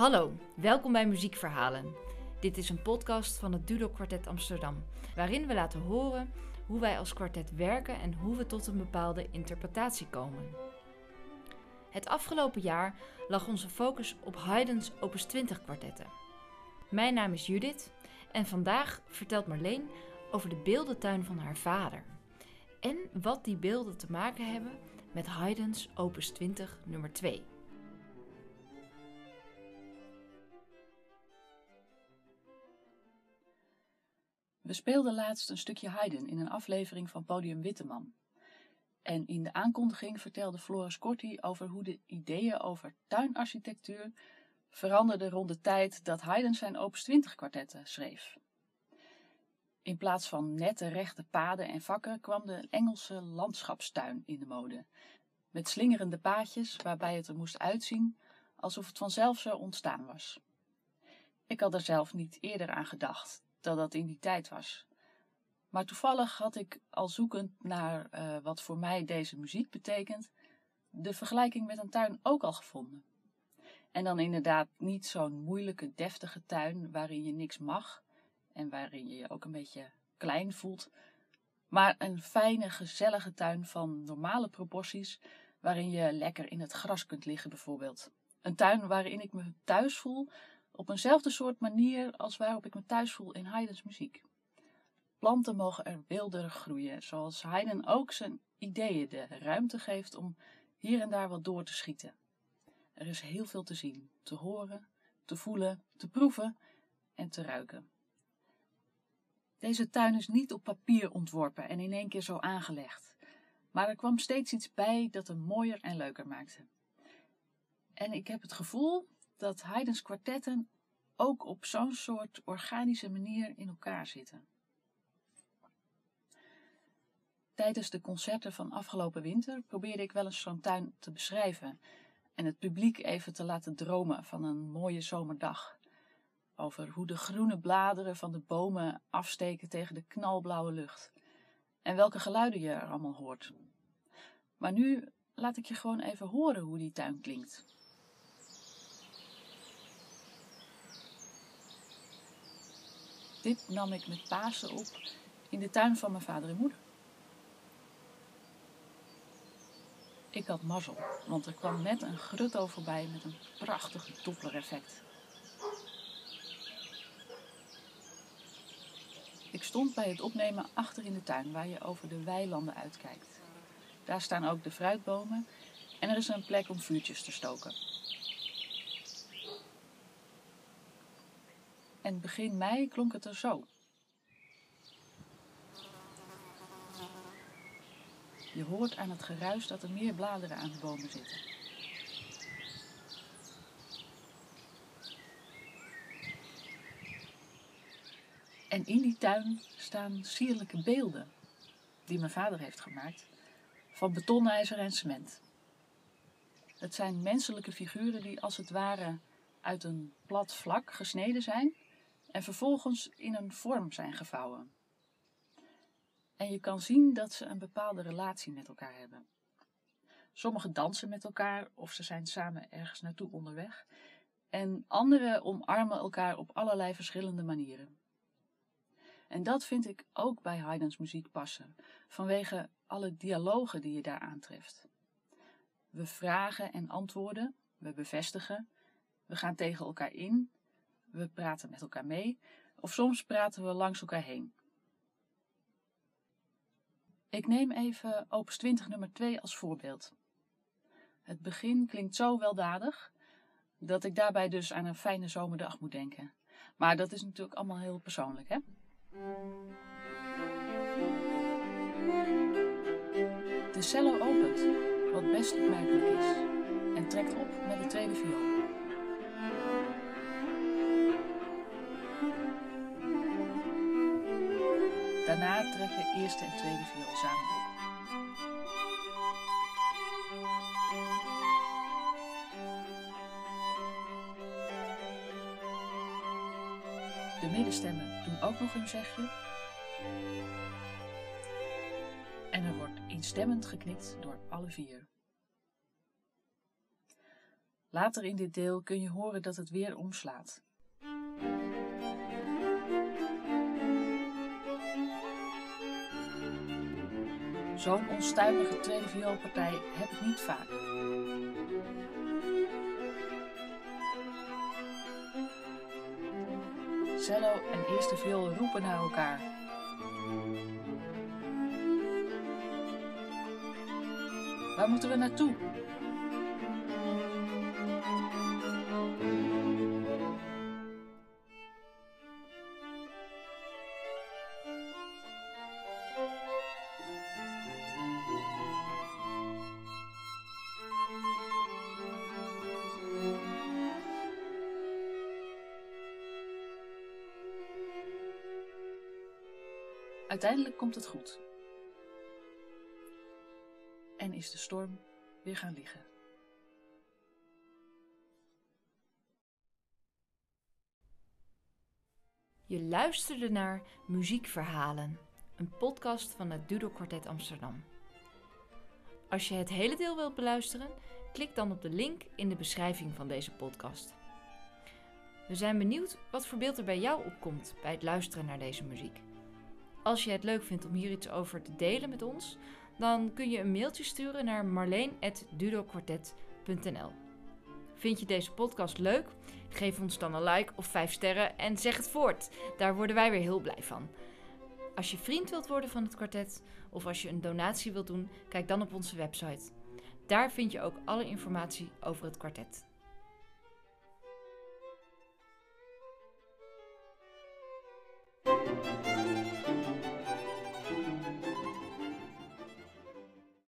Hallo, welkom bij Muziekverhalen. Dit is een podcast van het Dudok Kwartet Amsterdam, waarin we laten horen hoe wij als kwartet werken en hoe we tot een bepaalde interpretatie komen. Het afgelopen jaar lag onze focus op Haydn's Opus 20 kwartetten. Mijn naam is Judith en vandaag vertelt Marleen over de beeldentuin van haar vader. En wat die beelden te maken hebben met Haydn's Opus 20 nummer 2. We speelden laatst een stukje Haydn in een aflevering van Podium Witteman. En in de aankondiging vertelde Floris Corti over hoe de ideeën over tuinarchitectuur veranderden rond de tijd dat Haydn zijn Opus 20 kwartetten schreef. In plaats van nette rechte paden en vakken kwam de Engelse landschapstuin in de mode, met slingerende paadjes waarbij het er moest uitzien alsof het vanzelf zo ontstaan was. Ik had er zelf niet eerder aan gedacht dat dat in die tijd was. Maar toevallig had ik al zoekend naar uh, wat voor mij deze muziek betekent, de vergelijking met een tuin ook al gevonden. En dan inderdaad niet zo'n moeilijke, deftige tuin waarin je niks mag en waarin je je ook een beetje klein voelt, maar een fijne, gezellige tuin van normale proporties waarin je lekker in het gras kunt liggen bijvoorbeeld. Een tuin waarin ik me thuis voel op eenzelfde soort manier als waarop ik me thuis voel in Haydn's muziek. Planten mogen er wilder groeien, zoals Haydn ook zijn ideeën de ruimte geeft om hier en daar wat door te schieten. Er is heel veel te zien, te horen, te voelen, te proeven en te ruiken. Deze tuin is niet op papier ontworpen en in één keer zo aangelegd, maar er kwam steeds iets bij dat hem mooier en leuker maakte. En ik heb het gevoel dat Haydn's kwartetten ook op zo'n soort organische manier in elkaar zitten. Tijdens de concerten van afgelopen winter probeerde ik wel eens zo'n tuin te beschrijven en het publiek even te laten dromen van een mooie zomerdag. Over hoe de groene bladeren van de bomen afsteken tegen de knalblauwe lucht en welke geluiden je er allemaal hoort. Maar nu laat ik je gewoon even horen hoe die tuin klinkt. Dit nam ik met Pasen op in de tuin van mijn vader en moeder. Ik had mazzel, want er kwam net een grutto voorbij met een prachtig Doppler-effect. Ik stond bij het opnemen achter in de tuin, waar je over de weilanden uitkijkt. Daar staan ook de fruitbomen en er is een plek om vuurtjes te stoken. En begin mei klonk het er zo. Je hoort aan het geruis dat er meer bladeren aan de bomen zitten. En in die tuin staan sierlijke beelden die mijn vader heeft gemaakt van betonijzer en cement. Het zijn menselijke figuren die als het ware uit een plat vlak gesneden zijn en vervolgens in een vorm zijn gevouwen. En je kan zien dat ze een bepaalde relatie met elkaar hebben. Sommigen dansen met elkaar of ze zijn samen ergens naartoe onderweg. En anderen omarmen elkaar op allerlei verschillende manieren. En dat vind ik ook bij Haydn's muziek passen, vanwege alle dialogen die je daar aantreft. We vragen en antwoorden, we bevestigen, we gaan tegen elkaar in, we praten met elkaar mee, of soms praten we langs elkaar heen. Ik neem even Opus 20 nummer 2 als voorbeeld. Het begin klinkt zo weldadig dat ik daarbij dus aan een fijne zomerdag moet denken. Maar dat is natuurlijk allemaal heel persoonlijk, hè? De cello opent, wat best opmerkelijk is, en trekt op met de tweede viool. Daarna trekken eerste en tweede viool samen op. De middenstemmen doen ook nog hun zegje. En er wordt instemmend geknikt door alle vier. Later in dit deel kun je horen dat het weer omslaat. Zo'n onstuimige tweede vioolpartij heb ik niet vaak. Cello en eerste viool roepen naar elkaar. Waar moeten we naartoe? Uiteindelijk komt het goed. En is de storm weer gaan liggen. Je luisterde naar Muziekverhalen, een podcast van het Dudok Quartet Amsterdam. Als je het hele deel wilt beluisteren, klik dan op de link in de beschrijving van deze podcast. We zijn benieuwd wat voor beeld er bij jou opkomt bij het luisteren naar deze muziek. Als je het leuk vindt om hier iets over te delen met ons, dan kun je een mailtje sturen naar marleen.dudokwartet.nl. Vind je deze podcast leuk? Geef ons dan een like of 5 sterren en zeg het voort. Daar worden wij weer heel blij van. Als je vriend wilt worden van het kwartet of als je een donatie wilt doen, kijk dan op onze website. Daar vind je ook alle informatie over het kwartet.